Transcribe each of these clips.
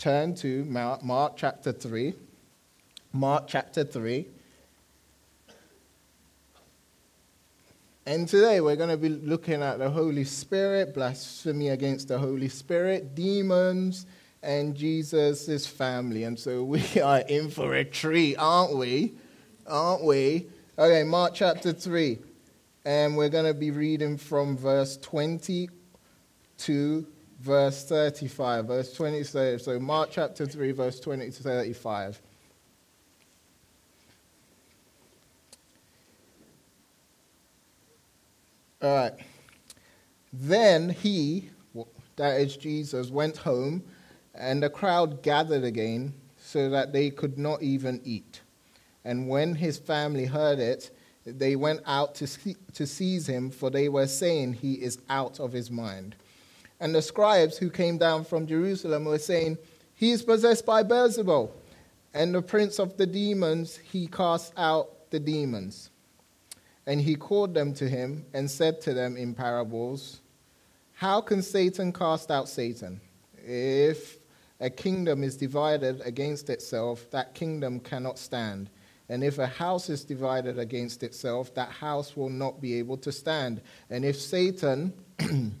turn to Mark, chapter 3. Mark chapter 3. And today we're going to be looking at the Holy Spirit, blasphemy against the Holy Spirit, demons, and Jesus' family. And so we are in for a treat, aren't we? Aren't we? Okay, Mark chapter 3. And we're going to be reading from verse 20 to verse 35. Verse 20 so Mark chapter 3, verse 20 to 35. All right. Then he, that is Jesus, went home, and the crowd gathered again so that they could not even eat. And when his family heard it, they went out to, see, to seize him, for they were saying he is out of his mind. And the scribes who came down from Jerusalem were saying, He is possessed by Beelzebul, and the prince of the demons, he casts out the demons. And he called them to him and said to them in parables, How can Satan cast out Satan? If a kingdom is divided against itself, that kingdom cannot stand. And if a house is divided against itself, that house will not be able to stand. And if Satan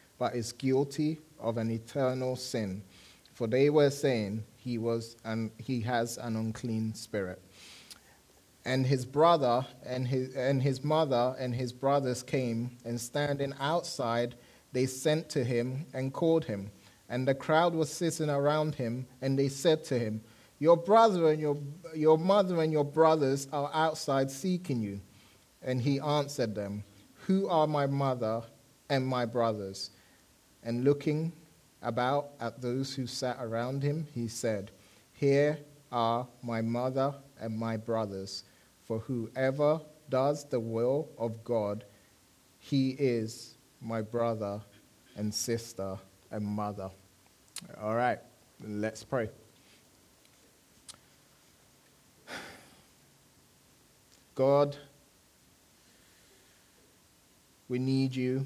but is guilty of an eternal sin. For they were saying he was and he has an unclean spirit and his brother and his, and his mother and his brothers came, and standing outside, they sent to him and called him. And the crowd was sitting around him, and they said to him, Your brother and your, your mother and your brothers are outside seeking you. And he answered them, Who are my mother and my brothers? And looking about at those who sat around him, he said, Here are my mother and my brothers. For whoever does the will of God, he is my brother and sister and mother. All right, let's pray. God, we need you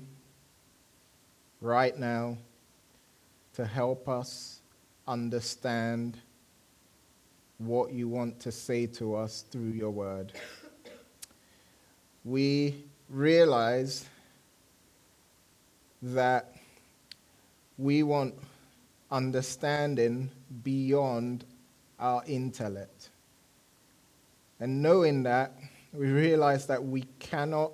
right now to help us understand what you want to say to us through your word. We realize that we want understanding beyond our intellect. And knowing that, we realize that we cannot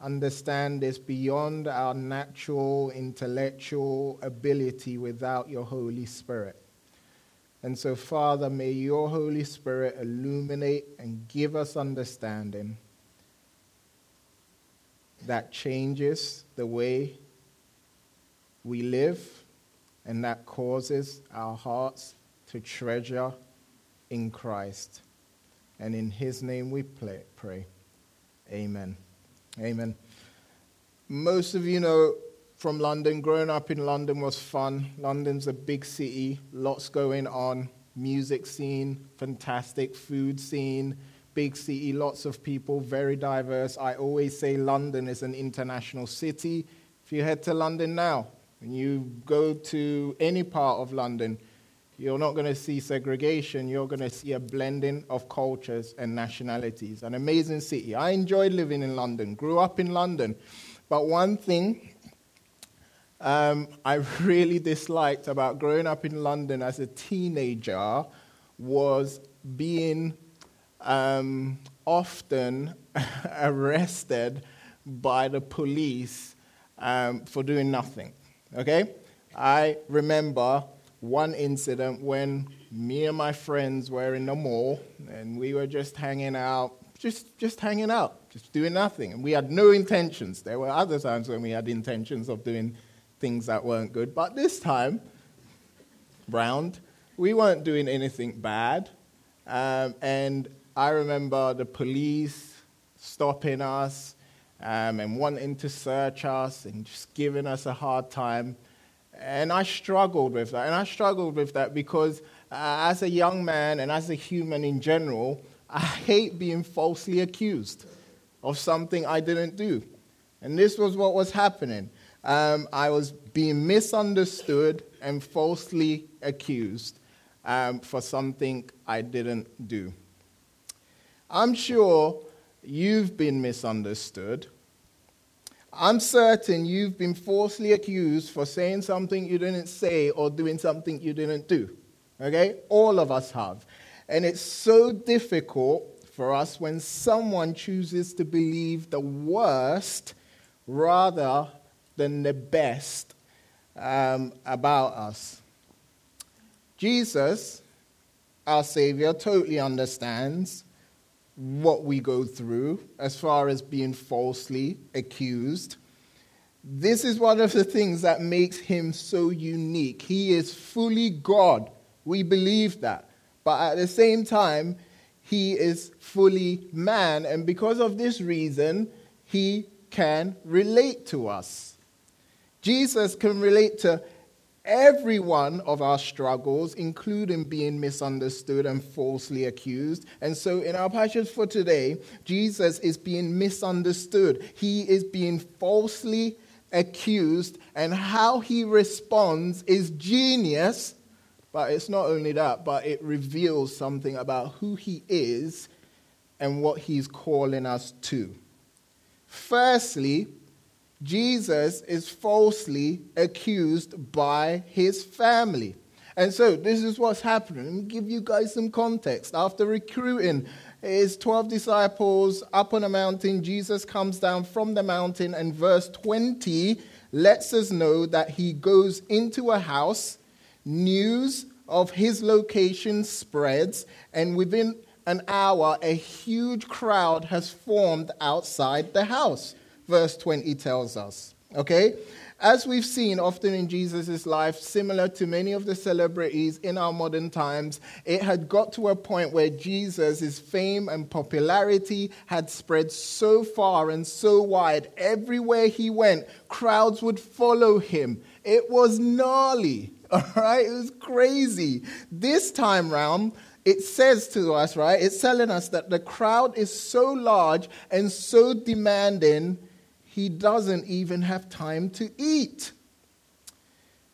understand this beyond our natural intellectual ability without your Holy Spirit. And so, Father, may your Holy Spirit illuminate and give us understanding that changes the way we live and that causes our hearts to treasure in Christ. And in his name we pray. Amen. Amen. Most of you know from London. Growing up in London was fun. London's a big city, lots going on. Music scene, fantastic. Food scene, big city, lots of people, very diverse. I always say London is an international city. If you head to London now and you go to any part of London, you're not going to see segregation. You're going to see a blending of cultures and nationalities. An amazing city. I enjoyed living in London, grew up in London. But one thing um, I really disliked about growing up in London as a teenager was being um, often arrested by the police um, for doing nothing. Okay? I remember one incident when me and my friends were in the mall and we were just hanging out, just, just hanging out, just doing nothing. And we had no intentions. There were other times when we had intentions of doing things that weren't good. But this time round, we weren't doing anything bad. Um, and I remember the police stopping us um, and wanting to search us and just giving us a hard time. And I struggled with that. And I struggled with that because uh, as a young man and as a human in general, I hate being falsely accused of something I didn't do. And this was what was happening. Um, I was being misunderstood and falsely accused um, for something I didn't do. I'm sure you've been misunderstood. I'm certain you've been falsely accused for saying something you didn't say or doing something you didn't do. Okay? All of us have. And it's so difficult for us when someone chooses to believe the worst rather than the best um, about us. Jesus, our Savior, totally understands what we go through as far as being falsely accused. This is one of the things that makes him so unique. He is fully God. We believe that. But at the same time, he is fully man. And because of this reason, he can relate to us. Jesus can relate to every one of our struggles, including being misunderstood and falsely accused. And so, in our passage for today, Jesus is being misunderstood. He is being falsely accused, and how he responds is genius. But it's not only that, but it reveals something about who he is and what he's calling us to. Firstly, Jesus is falsely accused by his family. And so this is what's happening. Let me give you guys some context. After recruiting his 12 disciples up on a mountain, Jesus comes down from the mountain, and verse 20 lets us know that he goes into a house. News of his location spreads, and within an hour, a huge crowd has formed outside the house verse 20 tells us. Okay? As we've seen often in Jesus' life, similar to many of the celebrities in our modern times, it had got to a point where Jesus' fame and popularity had spread so far and so wide. Everywhere he went, crowds would follow him. It was gnarly, all right? It was crazy. This time round, it says to us, right? It's telling us that the crowd is so large and so demanding he doesn't even have time to eat.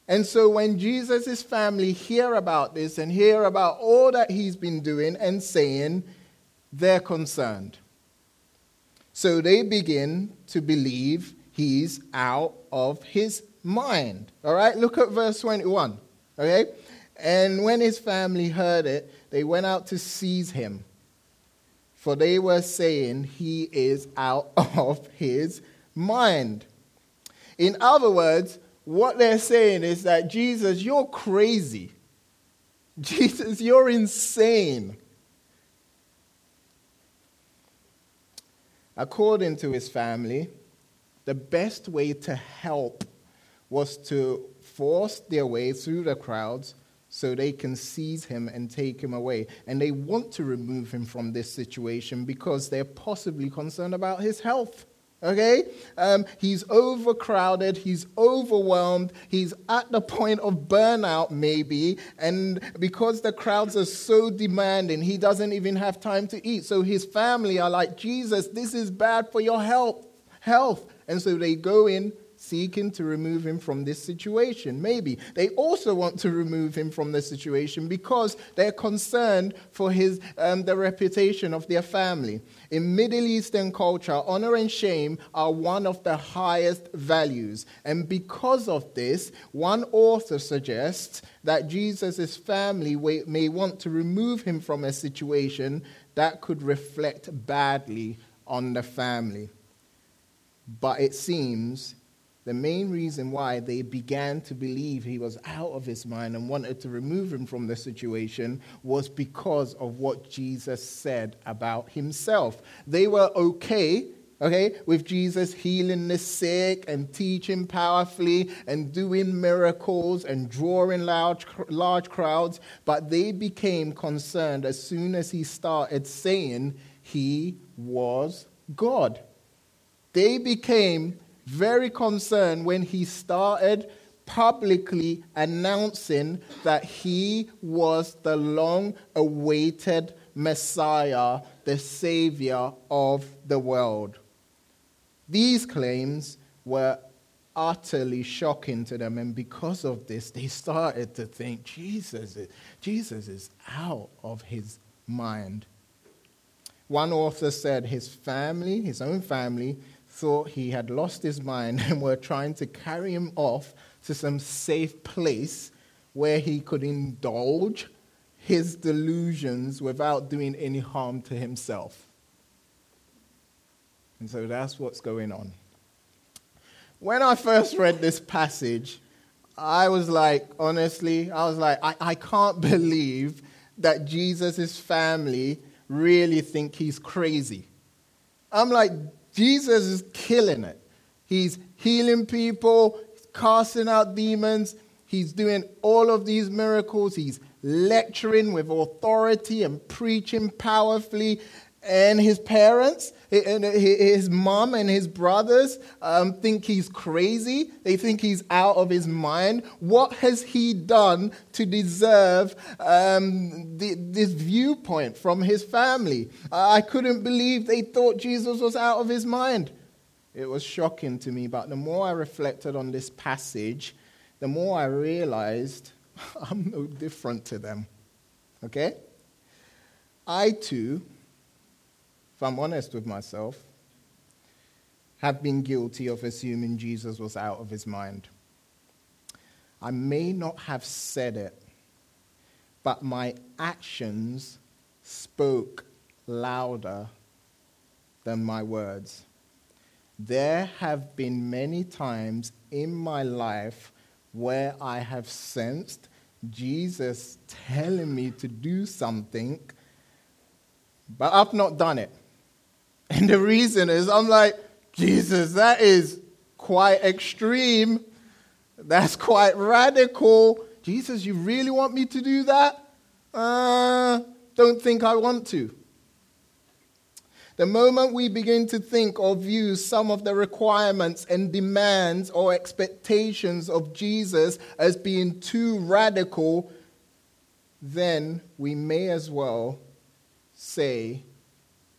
And so when Jesus' family hear about this and hear about all that he's been doing and saying, they're concerned. So they begin to believe he's out of his mind. All right, look at verse 21. Okay? And when his family heard it, they went out to seize him. For they were saying he is out of his mind. In other words, what they're saying is that Jesus, you're crazy. Jesus, you're insane. According to his family, the best way to help was to force their way through the crowds so they can seize him and take him away. And they want to remove him from this situation because they're possibly concerned about his health. Okay? Um, he's overcrowded, he's overwhelmed, he's at the point of burnout, maybe, and because the crowds are so demanding, he doesn't even have time to eat. So his family are like, Jesus, this is bad for your health. Health. And so they go in seeking to remove him from this situation. Maybe. They also want to remove him from the situation because they're concerned for his, um, the reputation of their family. In Middle Eastern culture, honor and shame are one of the highest values. And because of this, one author suggests that Jesus' family may want to remove him from a situation that could reflect badly on the family. But it seems the main reason why they began to believe he was out of his mind and wanted to remove him from the situation was because of what Jesus said about himself. They were okay okay, with Jesus healing the sick and teaching powerfully and doing miracles and drawing large, large crowds, but they became concerned as soon as he started saying he was God. They became very concerned when he started publicly announcing that he was the long awaited Messiah, the Savior of the world. These claims were utterly shocking to them, and because of this, they started to think Jesus is, Jesus is out of his mind. One author said his family, his own family, thought he had lost his mind and were trying to carry him off to some safe place where he could indulge his delusions without doing any harm to himself. And so that's what's going on. When I first read this passage, I was like, honestly, I was like, I, I can't believe that Jesus' family really think he's crazy. I'm like, Jesus is killing it. He's healing people, casting out demons, he's doing all of these miracles, he's lecturing with authority and preaching powerfully. And his parents, and his mom and his brothers um, think he's crazy. They think he's out of his mind. What has he done to deserve um, this viewpoint from his family? I couldn't believe they thought Jesus was out of his mind. It was shocking to me, but the more I reflected on this passage, the more I realized I'm no different to them. Okay? I too, I'm honest with myself, have been guilty of assuming Jesus was out of his mind. I may not have said it, but my actions spoke louder than my words. There have been many times in my life where I have sensed Jesus telling me to do something, but I've not done it. And the reason is I'm like, Jesus, that is quite extreme. That's quite radical. Jesus, you really want me to do that? Uh, don't think I want to. The moment we begin to think or view some of the requirements and demands or expectations of Jesus as being too radical, then we may as well say,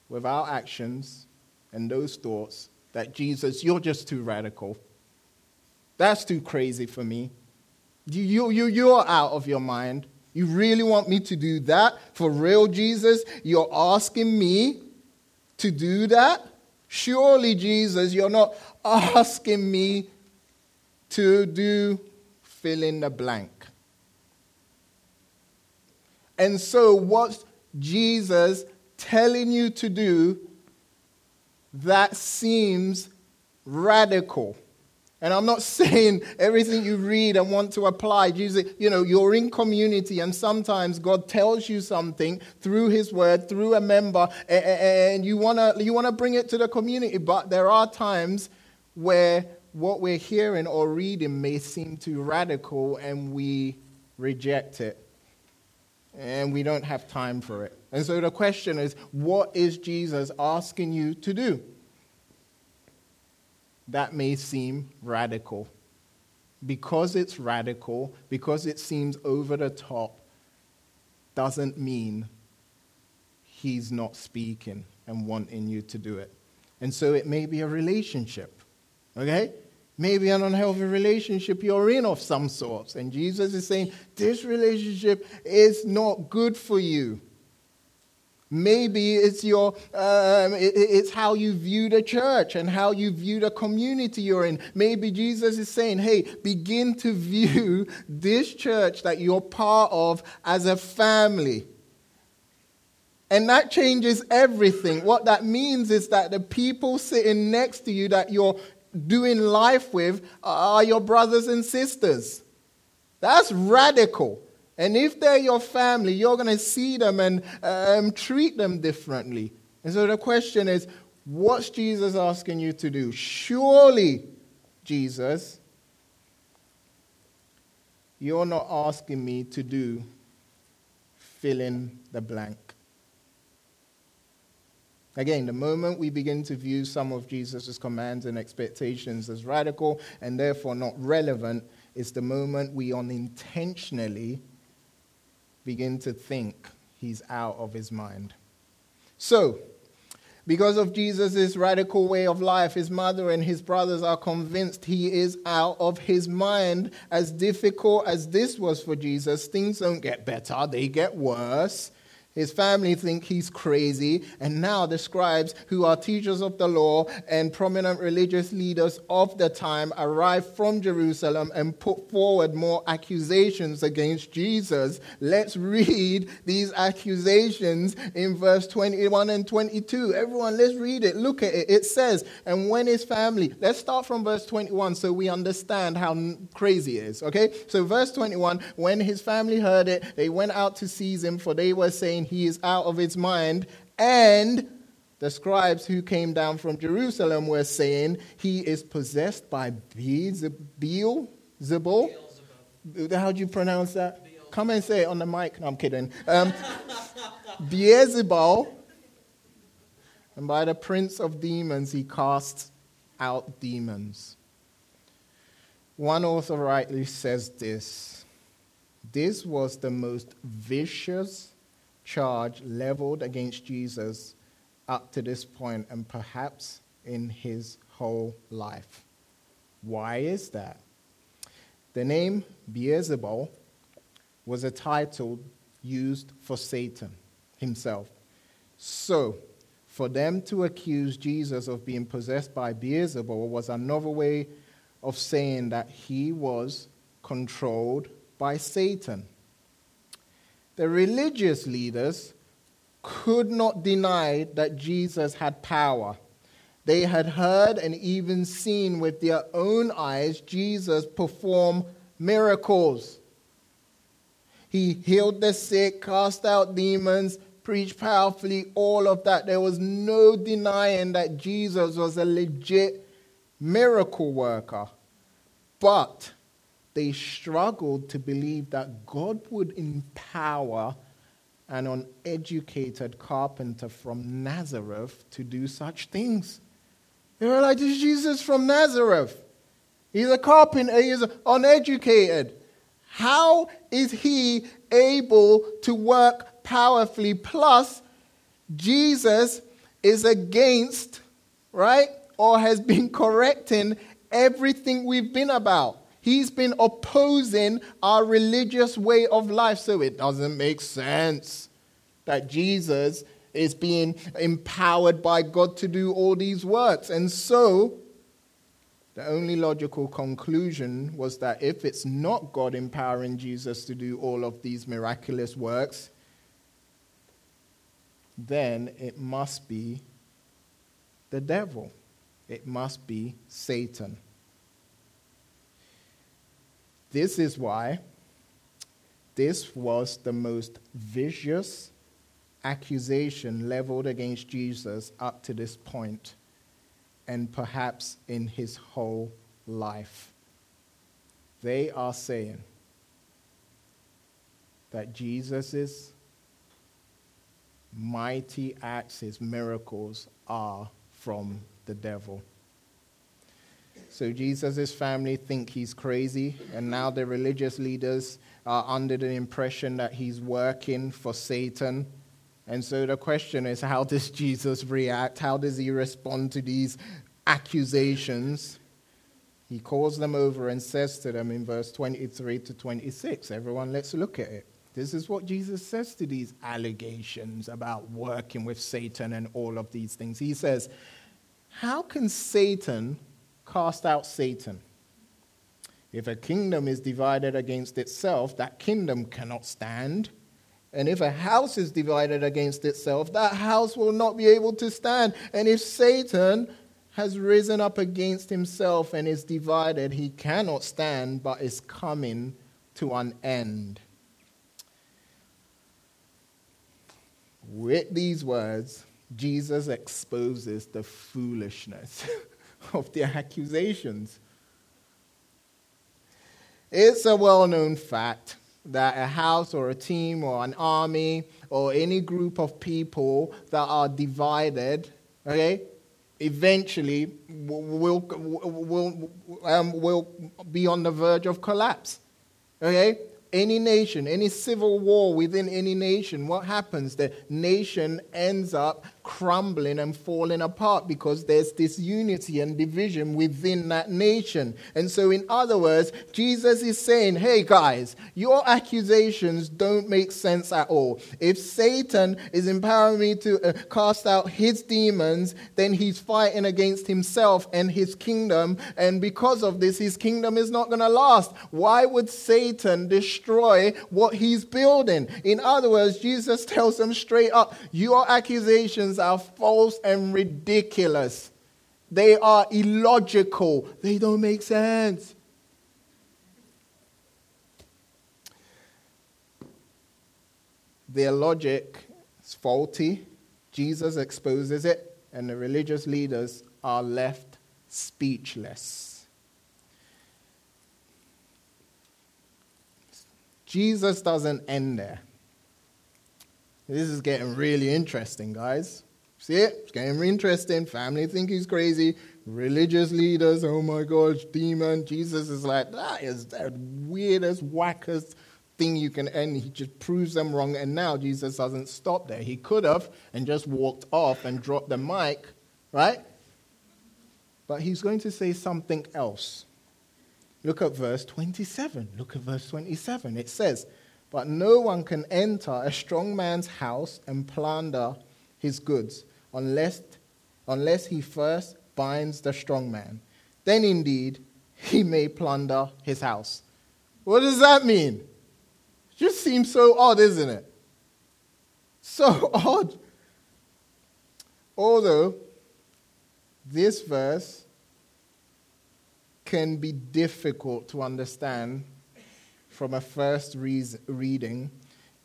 with our actions and those thoughts, that Jesus, you're just too radical. That's too crazy for me. You, you, you, you're out of your mind. You really want me to do that? For real, Jesus? You're asking me to do that? Surely, Jesus, you're not asking me to do fill in the blank. And so, what's Jesus telling you to do that seems radical? And I'm not saying everything you read and want to apply. Jesus, you know, you're in community, and sometimes God tells you something through His Word, through a member, and you wanna you wanna bring it to the community. But there are times where what we're hearing or reading may seem too radical, and we reject it, and we don't have time for it. And so the question is, what is Jesus asking you to do? that may seem radical. Because it's radical, because it seems over the top, doesn't mean he's not speaking and wanting you to do it. And so it may be a relationship, okay? Maybe an unhealthy relationship you're in of some sorts. And Jesus is saying, this relationship is not good for you. Maybe it's, your, um, it's how you view the church and how you view the community you're in. Maybe Jesus is saying, hey, begin to view this church that you're part of as a family. And that changes everything. What that means is that the people sitting next to you that you're doing life with are your brothers and sisters. That's radical. And if they're your family, you're going to see them and um, treat them differently. And so the question is What's Jesus asking you to do? Surely, Jesus, you're not asking me to do fill in the blank. Again, the moment we begin to view some of Jesus' commands and expectations as radical and therefore not relevant, is the moment we unintentionally begin to think he's out of his mind. So, because of Jesus' radical way of life, his mother and his brothers are convinced he is out of his mind. As difficult as this was for Jesus, things don't get better, they get worse. His family think he's crazy, and now the scribes, who are teachers of the law and prominent religious leaders of the time, arrive from Jerusalem and put forward more accusations against Jesus. Let's read these accusations in verse 21 and 22. Everyone, let's read it. Look at it. It says, And when his family, let's start from verse 21 so we understand how crazy it is, okay? So, verse 21 when his family heard it, they went out to seize him, for they were saying, he is out of his mind. And the scribes who came down from Jerusalem were saying he is possessed by Beelzebul. How do you pronounce that? Come and say it on the mic. No, I'm kidding. Um, Beelzebul. And by the prince of demons, he casts out demons. One author rightly says this this was the most vicious charge leveled against Jesus up to this point and perhaps in his whole life. Why is that? The name Beelzebul was a title used for Satan himself. So, for them to accuse Jesus of being possessed by Beelzebul was another way of saying that he was controlled by Satan. The religious leaders could not deny that Jesus had power. They had heard and even seen with their own eyes Jesus perform miracles. He healed the sick, cast out demons, preached powerfully, all of that. There was no denying that Jesus was a legit miracle worker. But they struggled to believe that God would empower an uneducated carpenter from Nazareth to do such things. They were like, This Jesus from Nazareth. He's a carpenter, he's uneducated. How is he able to work powerfully? Plus, Jesus is against, right, or has been correcting everything we've been about. He's been opposing our religious way of life, so it doesn't make sense that Jesus is being empowered by God to do all these works. And so, the only logical conclusion was that if it's not God empowering Jesus to do all of these miraculous works, then it must be the devil. It must be Satan. This is why this was the most vicious accusation leveled against Jesus up to this point, and perhaps in his whole life. They are saying that Jesus' mighty acts, his miracles, are from the devil. So Jesus' family think he's crazy, and now the religious leaders are under the impression that he's working for Satan. And so the question is how does Jesus react? How does he respond to these accusations? He calls them over and says to them in verse 23 to 26. Everyone, let's look at it. This is what Jesus says to these allegations about working with Satan and all of these things. He says, How can Satan cast out Satan. If a kingdom is divided against itself, that kingdom cannot stand. And if a house is divided against itself, that house will not be able to stand. And if Satan has risen up against himself and is divided, he cannot stand, but is coming to an end. With these words, Jesus exposes the foolishness of their accusations. It's a well known fact that a house or a team or an army or any group of people that are divided, okay, eventually will, will, um, will be on the verge of collapse. Okay? any nation, any civil war within any nation, what happens? The nation ends up crumbling and falling apart because there's disunity and division within that nation. And so, in other words, Jesus is saying, hey guys, your accusations don't make sense at all. If Satan is empowering me to uh, cast out his demons, then he's fighting against himself and his kingdom. And because of this, his kingdom is not going to last. Why would Satan destroy what he's building? In other words, Jesus tells them straight up, your accusations are false and ridiculous. They are illogical. They don't make sense. Their logic is faulty. Jesus exposes it, and the religious leaders are left speechless. Jesus doesn't end there. This is getting really interesting, guys. See it? It's getting interesting. Family think he's crazy. Religious leaders, oh my gosh, demon. Jesus is like, that is the weirdest, wackest thing you can end. He just proves them wrong. And now Jesus doesn't stop there. He could have and just walked off and dropped the mic, right? But he's going to say something else. Look at verse 27. Look at verse 27. It says, But no one can enter a strong man's house and plunder his goods unless, unless he first binds the strong man. Then indeed he may plunder his house. What does that mean? It just seems so odd, isn't it? So odd. Although this verse can be difficult to understand from a first reading,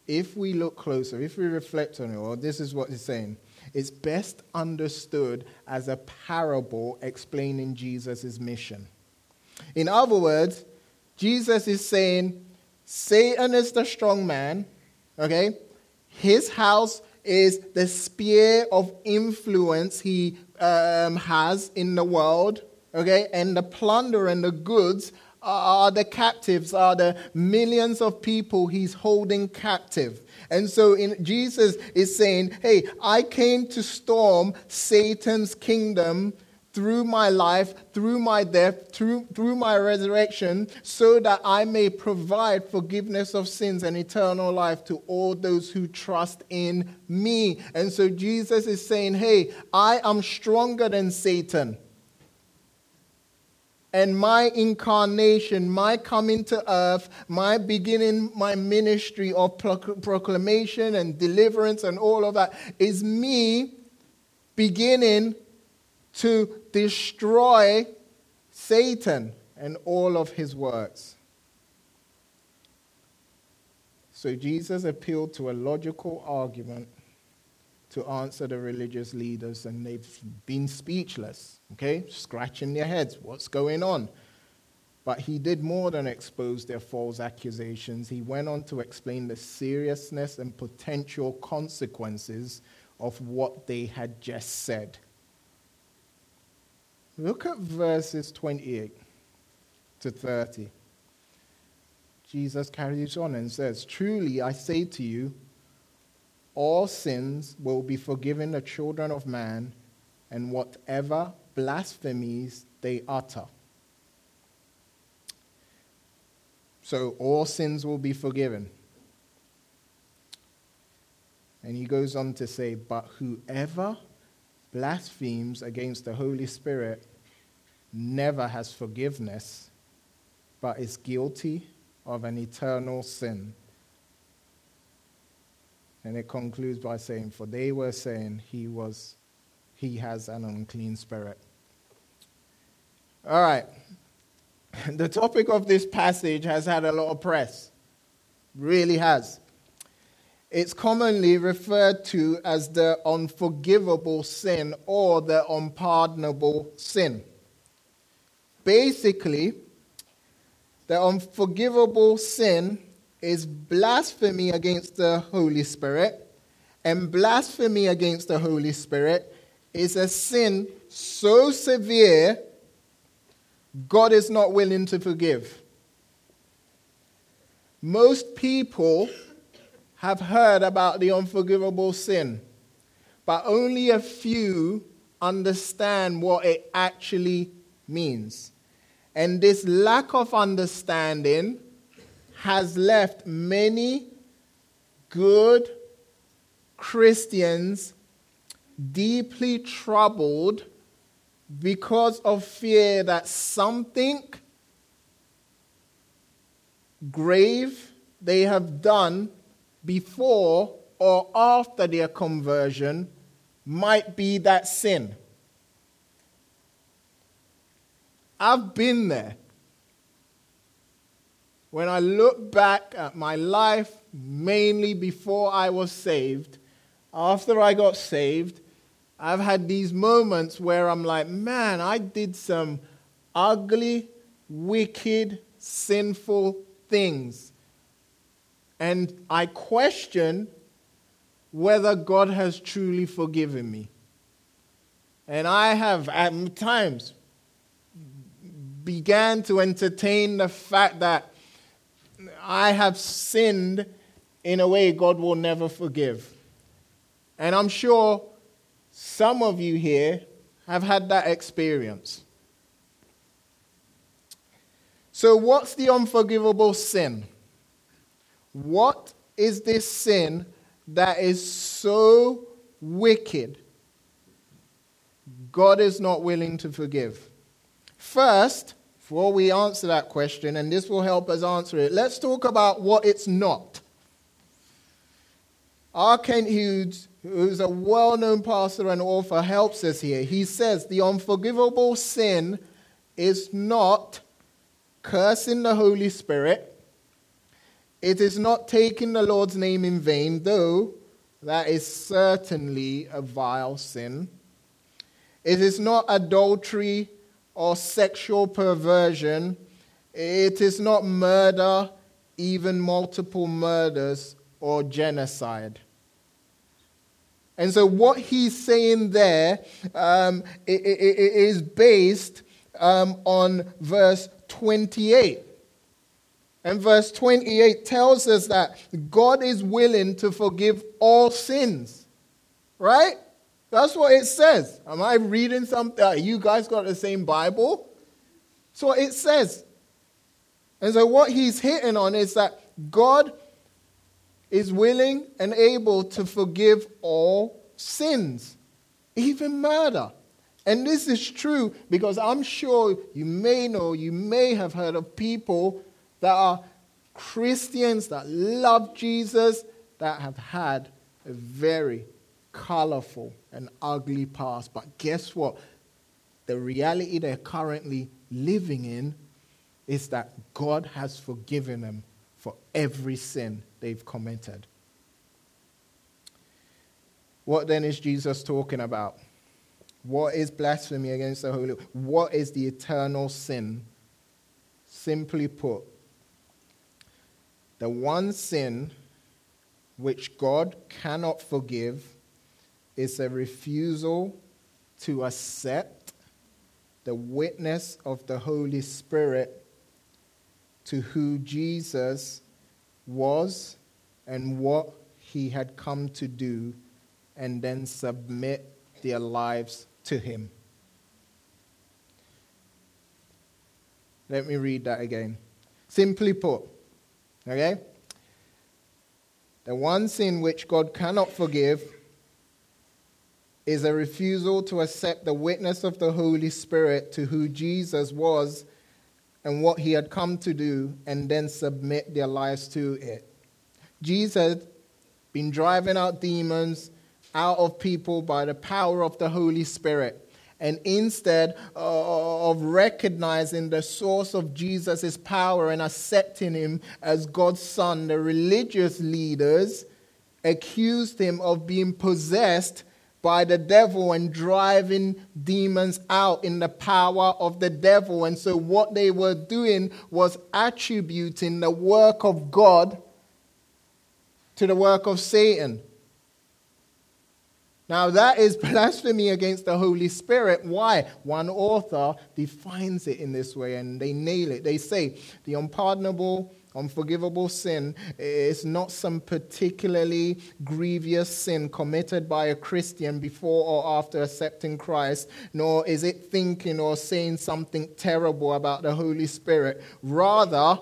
if we look closer, if we reflect on it, well, this is what it's saying is best understood as a parable explaining Jesus' mission. In other words, Jesus is saying Satan is the strong man, okay? His house is the sphere of influence he um, has in the world, okay? And the plunder and the goods are the captives, are the millions of people he's holding captive. And so in, Jesus is saying, Hey, I came to storm Satan's kingdom through my life, through my death, through, through my resurrection, so that I may provide forgiveness of sins and eternal life to all those who trust in me. And so Jesus is saying, Hey, I am stronger than Satan and my incarnation, my coming to earth, my beginning my ministry of proclamation and deliverance and all of that is me beginning to destroy Satan and all of his works. So Jesus appealed to a logical argument to answer the religious leaders, and they've been speechless, okay, scratching their heads. What's going on? But he did more than expose their false accusations. He went on to explain the seriousness and potential consequences of what they had just said. Look at verses 28 to 30. Jesus carries on and says, Truly I say to you, all sins will be forgiven the children of man and whatever blasphemies they utter. So all sins will be forgiven. And he goes on to say, But whoever blasphemes against the Holy Spirit never has forgiveness, but is guilty of an eternal sin. And it concludes by saying, For they were saying he was he has an unclean spirit. All right. The topic of this passage has had a lot of press. Really has. It's commonly referred to as the unforgivable sin or the unpardonable sin. Basically, the unforgivable sin is blasphemy against the Holy Spirit, and blasphemy against the Holy Spirit is a sin so severe God is not willing to forgive. Most people have heard about the unforgivable sin, but only a few understand what it actually means. And this lack of understanding has left many good Christians deeply troubled because of fear that something grave they have done before or after their conversion might be that sin. I've been there. When I look back at my life, mainly before I was saved, after I got saved, I've had these moments where I'm like, man, I did some ugly, wicked, sinful things. And I question whether God has truly forgiven me. And I have at times began to entertain the fact that I have sinned in a way God will never forgive. And I'm sure some of you here have had that experience. So, what's the unforgivable sin? What is this sin that is so wicked God is not willing to forgive? First, before we answer that question, and this will help us answer it, let's talk about what it's not. R. Kent Hughes, who's a well known pastor and author, helps us here. He says the unforgivable sin is not cursing the Holy Spirit, it is not taking the Lord's name in vain, though that is certainly a vile sin. It is not adultery or sexual perversion. It is not murder, even multiple murders or genocide. And so, what he's saying there um, is based um, on verse 28. And verse 28 tells us that God is willing to forgive all sins. Right? That's what it says. Am I reading something? Uh, you guys got the same Bible? So it says. And so what he's hitting on is that God is willing and able to forgive all sins, even murder. And this is true because I'm sure you may know, you may have heard of people that are Christians that love Jesus that have had a very colorful and ugly past. But guess what? The reality they're currently living in is that God has forgiven them for every sin they've committed. What then is Jesus talking about? What is blasphemy against the Holy? What is the eternal sin? Simply put, the one sin which God cannot forgive is a refusal to accept the witness of the Holy Spirit to who Jesus was and what he had come to do, and then submit their lives to him. Let me read that again. Simply put, okay? The one sin which God cannot forgive is a refusal to accept the witness of the Holy Spirit to who Jesus was and what he had come to do, and then submit their lives to it. Jesus had been driving out demons out of people by the power of the Holy Spirit. And instead uh, of recognizing the source of Jesus' power and accepting him as God's son, the religious leaders accused him of being possessed by the devil and driving demons out in the power of the devil. And so, what they were doing was attributing the work of God to the work of Satan. Now, that is blasphemy against the Holy Spirit. Why? One author defines it in this way and they nail it. They say the unpardonable Unforgivable sin is not some particularly grievous sin committed by a Christian before or after accepting Christ, nor is it thinking or saying something terrible about the Holy Spirit. Rather,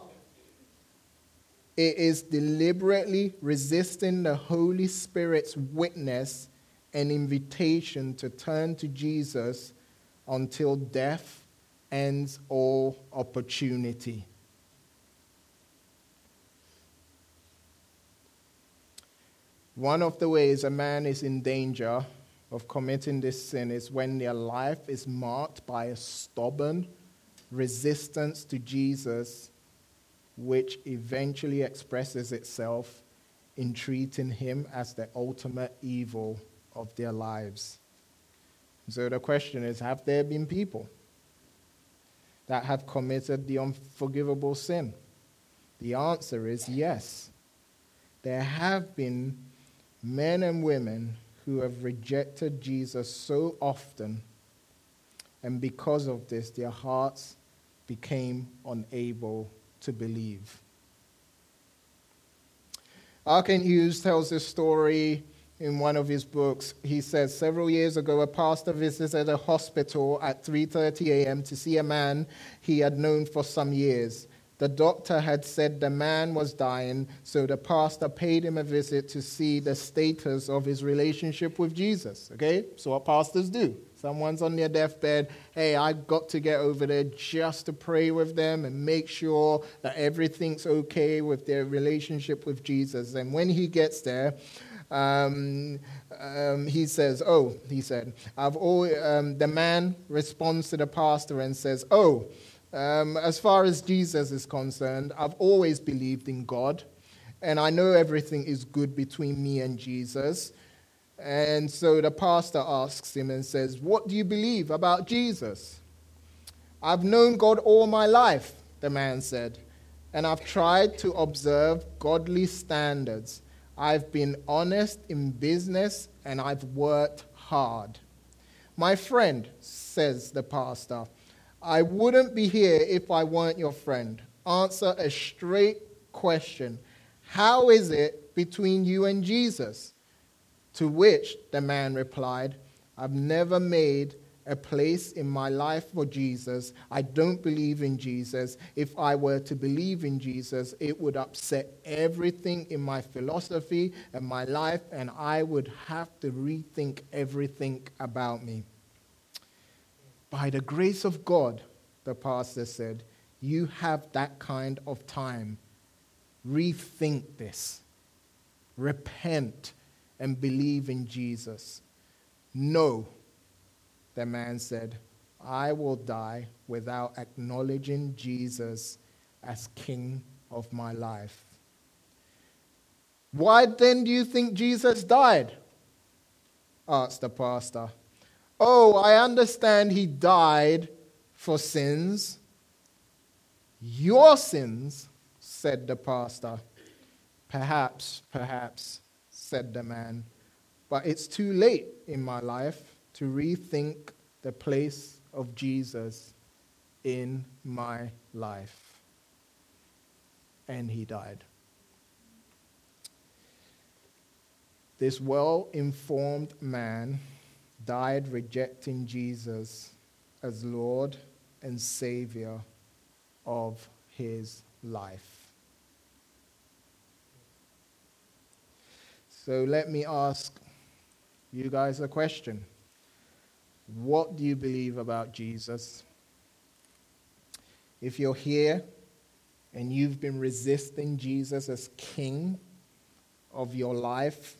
it is deliberately resisting the Holy Spirit's witness and invitation to turn to Jesus until death ends all opportunity. One of the ways a man is in danger of committing this sin is when their life is marked by a stubborn resistance to Jesus, which eventually expresses itself in treating him as the ultimate evil of their lives. So the question is have there been people that have committed the unforgivable sin? The answer is yes. There have been men and women who have rejected Jesus so often, and because of this, their hearts became unable to believe. Kent Hughes tells this story in one of his books. He says several years ago, a pastor visited a hospital at 3:30 a.m. to see a man he had known for some years. The doctor had said the man was dying, so the pastor paid him a visit to see the status of his relationship with Jesus. Okay? So, what pastors do. Someone's on their deathbed. Hey, I've got to get over there just to pray with them and make sure that everything's okay with their relationship with Jesus. And when he gets there, um, um, he says, Oh, he said, I've always, um, the man responds to the pastor and says, Oh, um, as far as Jesus is concerned, I've always believed in God, and I know everything is good between me and Jesus. And so the pastor asks him and says, What do you believe about Jesus? I've known God all my life, the man said, and I've tried to observe godly standards. I've been honest in business and I've worked hard. My friend, says the pastor, I wouldn't be here if I weren't your friend. Answer a straight question How is it between you and Jesus? To which the man replied, I've never made a place in my life for Jesus. I don't believe in Jesus. If I were to believe in Jesus, it would upset everything in my philosophy and my life, and I would have to rethink everything about me. By the grace of God, the pastor said, you have that kind of time. Rethink this. Repent and believe in Jesus. No, the man said, I will die without acknowledging Jesus as King of my life. Why then do you think Jesus died? asked the pastor. Oh, I understand he died for sins. Your sins, said the pastor. Perhaps, perhaps, said the man. But it's too late in my life to rethink the place of Jesus in my life. And he died. This well informed man died rejecting Jesus as Lord and Savior of his life. So let me ask you guys a question. What do you believe about Jesus? If you're here and you've been resisting Jesus as King of your life,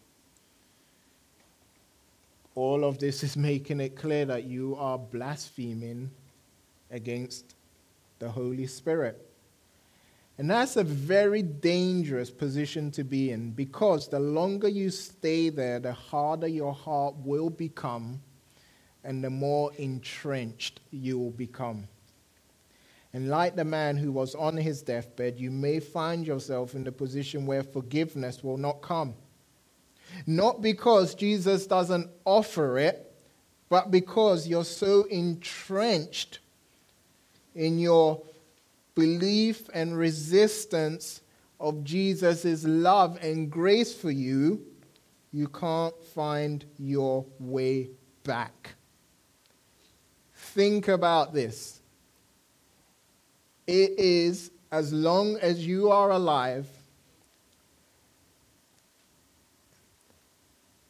all of this is making it clear that you are blaspheming against the Holy Spirit. And that's a very dangerous position to be in because the longer you stay there, the harder your heart will become and the more entrenched you will become. And like the man who was on his deathbed, you may find yourself in the position where forgiveness will not come. Not because Jesus doesn't offer it, but because you're so entrenched in your belief and resistance of Jesus' love and grace for you, you can't find your way back. Think about this. It is as long as you are alive,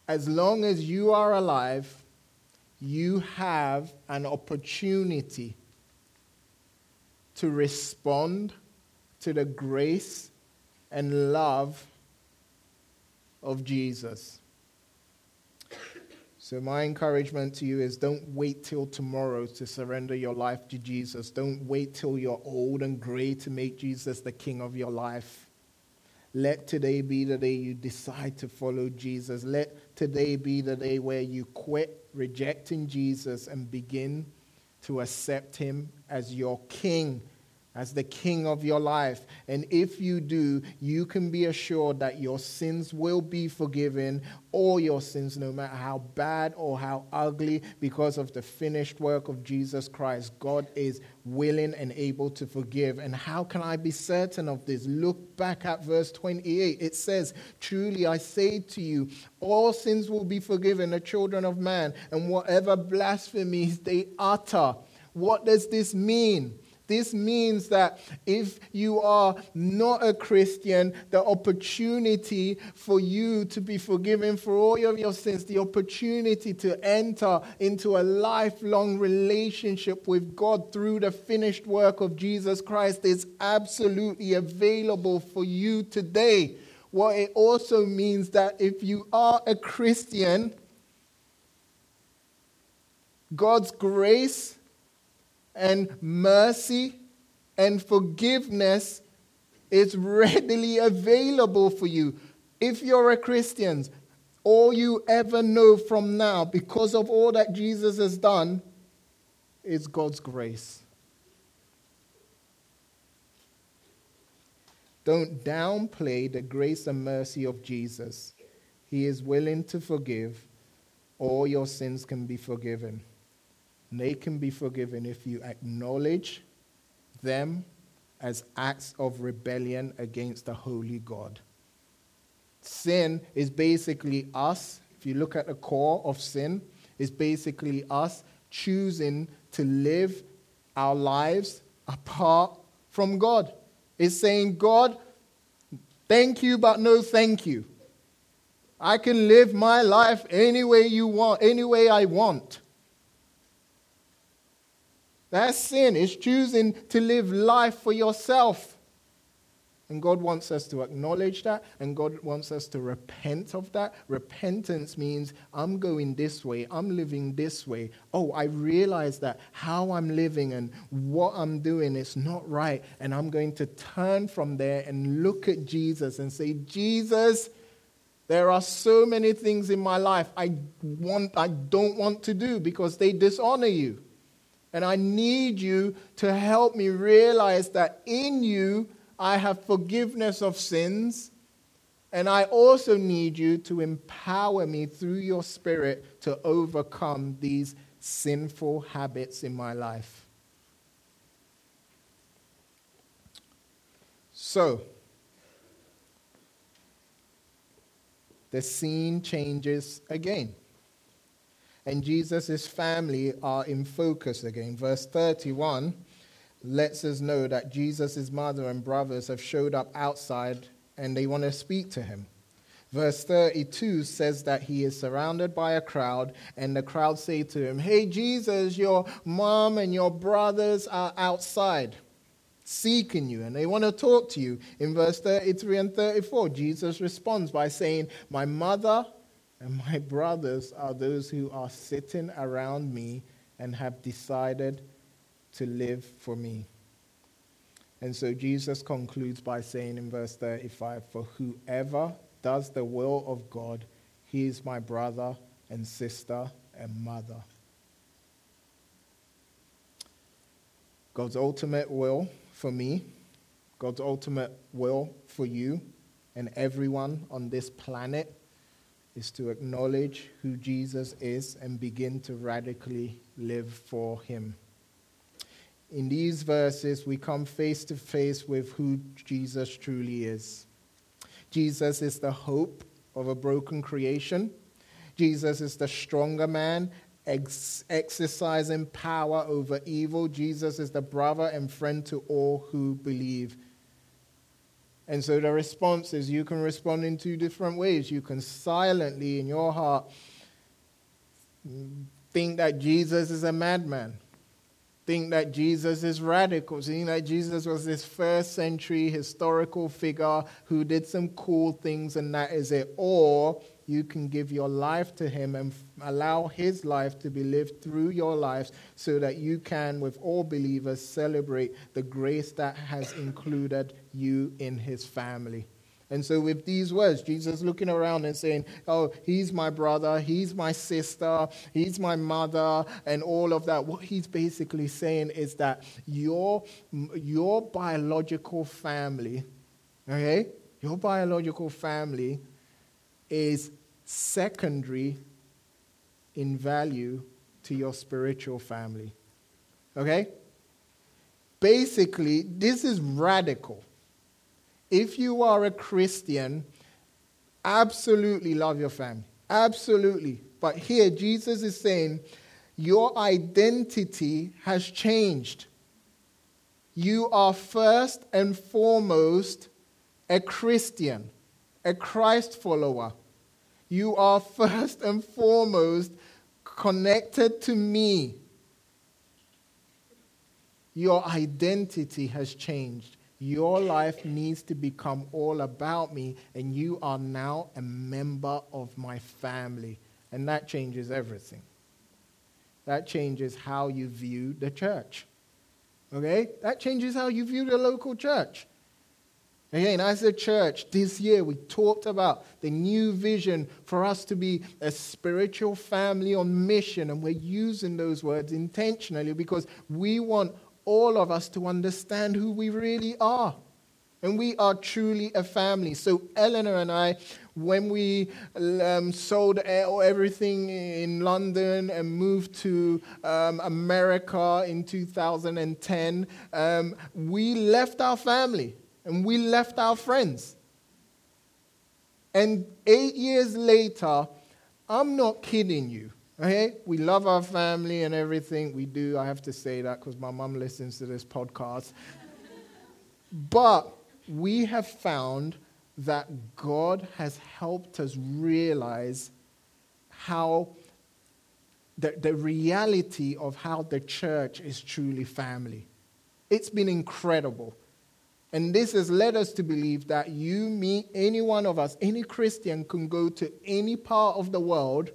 as long as you are alive, you have an opportunity to respond to the grace and love of Jesus. So, my encouragement to you is don't wait till tomorrow to surrender your life to Jesus. Don't wait till you're old and gray to make Jesus the king of your life. Let today be the day you decide to follow Jesus. Let today be the day where you quit rejecting Jesus and begin to accept him as your king, as the king of your life. And if you do, you can be assured that your sins will be forgiven, all your sins, no matter how bad or how ugly, because of the finished work of Jesus Christ. God is willing and able to forgive. And how can I be certain of this? Look back at verse 28. It says, Truly I say to you, all sins will be forgiven the children of man, and whatever blasphemies they utter. What does this mean? This means that if you are not a Christian, the opportunity for you to be forgiven for all of your sins, the opportunity to enter into a lifelong relationship with God through the finished work of Jesus Christ is absolutely available for you today. What it also means that if you are a Christian, God's grace and mercy and forgiveness is readily available for you. If you're a Christian, all you ever know from now, because of all that Jesus has done, is God's grace. Don't downplay the grace and mercy of Jesus. He is willing to forgive. All your sins can be forgiven. They can be forgiven if you acknowledge them as acts of rebellion against the holy God. Sin is basically us, if you look at the core of sin, is basically us choosing to live our lives apart from God. It's saying, God, thank you, but no thank you. I can live my life any way you want, any way I want. That's sin. It's choosing to live life for yourself. And God wants us to acknowledge that, and God wants us to repent of that. Repentance means I'm going this way, I'm living this way. Oh, I realize that how I'm living and what I'm doing is not right, and I'm going to turn from there and look at Jesus and say, Jesus, there are so many things in my life I want I don't want to do because they dishonor you. And I need you to help me realize that in you I have forgiveness of sins. And I also need you to empower me through your spirit to overcome these sinful habits in my life. So, the scene changes again and Jesus' family are in focus again. Verse 31 lets us know that Jesus' mother and brothers have showed up outside and they want to speak to him. Verse 32 says that he is surrounded by a crowd, and the crowd say to him, Hey, Jesus, your mom and your brothers are outside seeking you, and they want to talk to you. In verse 33 and 34, Jesus responds by saying, My mother and my brothers are those who are sitting around me and have decided to live for me. And so Jesus concludes by saying in verse 35 For whoever does the will of God, he is my brother and sister and mother. God's ultimate will for me, God's ultimate will for you and everyone on this planet is to acknowledge who Jesus is and begin to radically live for him. In these verses, we come face to face with who Jesus truly is. Jesus is the hope of a broken creation. Jesus is the stronger man ex- exercising power over evil. Jesus is the brother and friend to all who believe. And so the response is you can respond in two different ways. You can silently, in your heart, think that Jesus is a madman, think that Jesus is radical, think that Jesus was this first century historical figure who did some cool things and that is it. Or you can give your life to Him and allow His life to be lived through your lives so that you can, with all believers, celebrate the grace that has included you in His family. And so, with these words, Jesus looking around and saying, Oh, he's my brother, he's my sister, he's my mother, and all of that. What he's basically saying is that your, your biological family, okay, your biological family is secondary in value to your spiritual family. Okay? Basically, this is radical. If you are a Christian, absolutely love your family. Absolutely. But here, Jesus is saying, your identity has changed. You are first and foremost a Christian, a Christ follower. You are first and foremost connected to me. Your identity has changed. Your life needs to become all about me, and you are now a member of my family. And that changes everything. That changes how you view the church. Okay? That changes how you view the local church. Again, as a church, this year we talked about the new vision for us to be a spiritual family on mission, and we're using those words intentionally because we want all of us to understand who we really are. And we are truly a family. So, Eleanor and I, when we um, sold everything in London and moved to um, America in 2010, um, we left our family and we left our friends. And eight years later, I'm not kidding you. Okay? We love our family and everything. We do. I have to say that because my mom listens to this podcast. but we have found that God has helped us realize how the, the reality of how the church is truly family. It's been incredible. And this has led us to believe that you, me, any one of us, any Christian can go to any part of the world,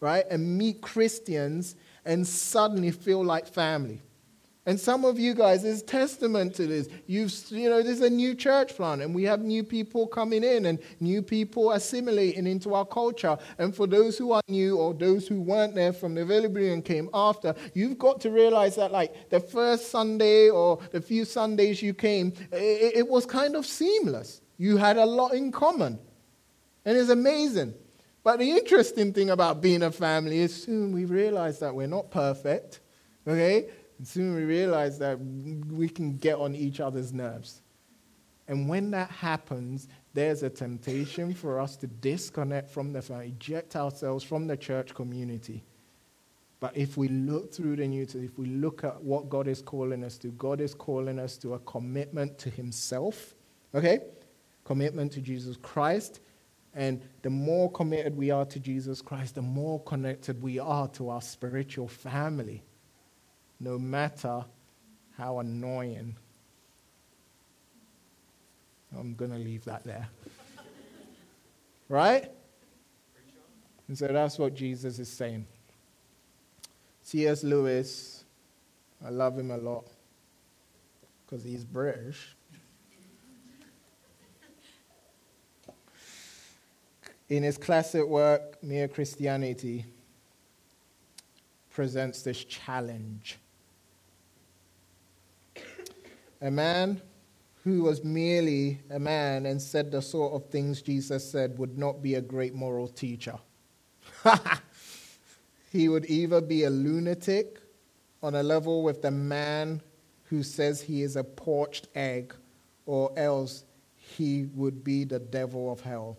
right, and meet Christians and suddenly feel like family. And some of you guys there's testament to this. You've, you know, there's a new church plant, and we have new people coming in and new people assimilating into our culture. And for those who are new or those who weren't there from the very and came after, you've got to realize that, like, the first Sunday or the few Sundays you came, it, it was kind of seamless. You had a lot in common. And it's amazing. But the interesting thing about being a family is soon we realize that we're not perfect, okay? And soon we realize that we can get on each other's nerves. And when that happens, there's a temptation for us to disconnect from the family, eject ourselves from the church community. But if we look through the New Testament, if we look at what God is calling us to, God is calling us to a commitment to Himself, okay? Commitment to Jesus Christ. And the more committed we are to Jesus Christ, the more connected we are to our spiritual family no matter how annoying. I'm going to leave that there. right? And so that's what Jesus is saying. C.S. Lewis, I love him a lot. because he's British. In his classic work, Mere Christianity, presents this challenge. A man who was merely a man and said the sort of things Jesus said would not be a great moral teacher. he would either be a lunatic on a level with the man who says he is a poached egg, or else he would be the devil of hell.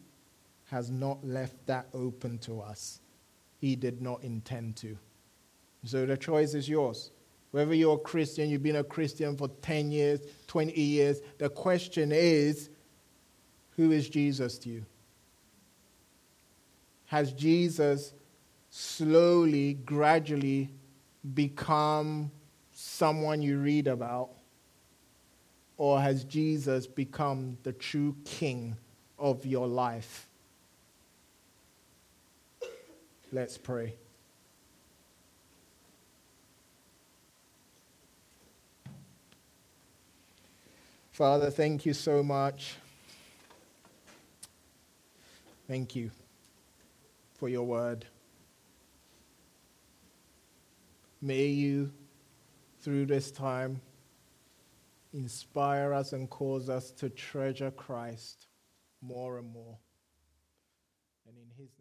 has not left that open to us. He did not intend to. So the choice is yours. Whether you're a Christian, you've been a Christian for 10 years, 20 years, the question is who is Jesus to you? Has Jesus slowly, gradually become someone you read about? Or has Jesus become the true king of your life? Let's pray. Father, thank you so much. Thank you for your word. May you, through this time, inspire us and cause us to treasure Christ more and more. And in his name.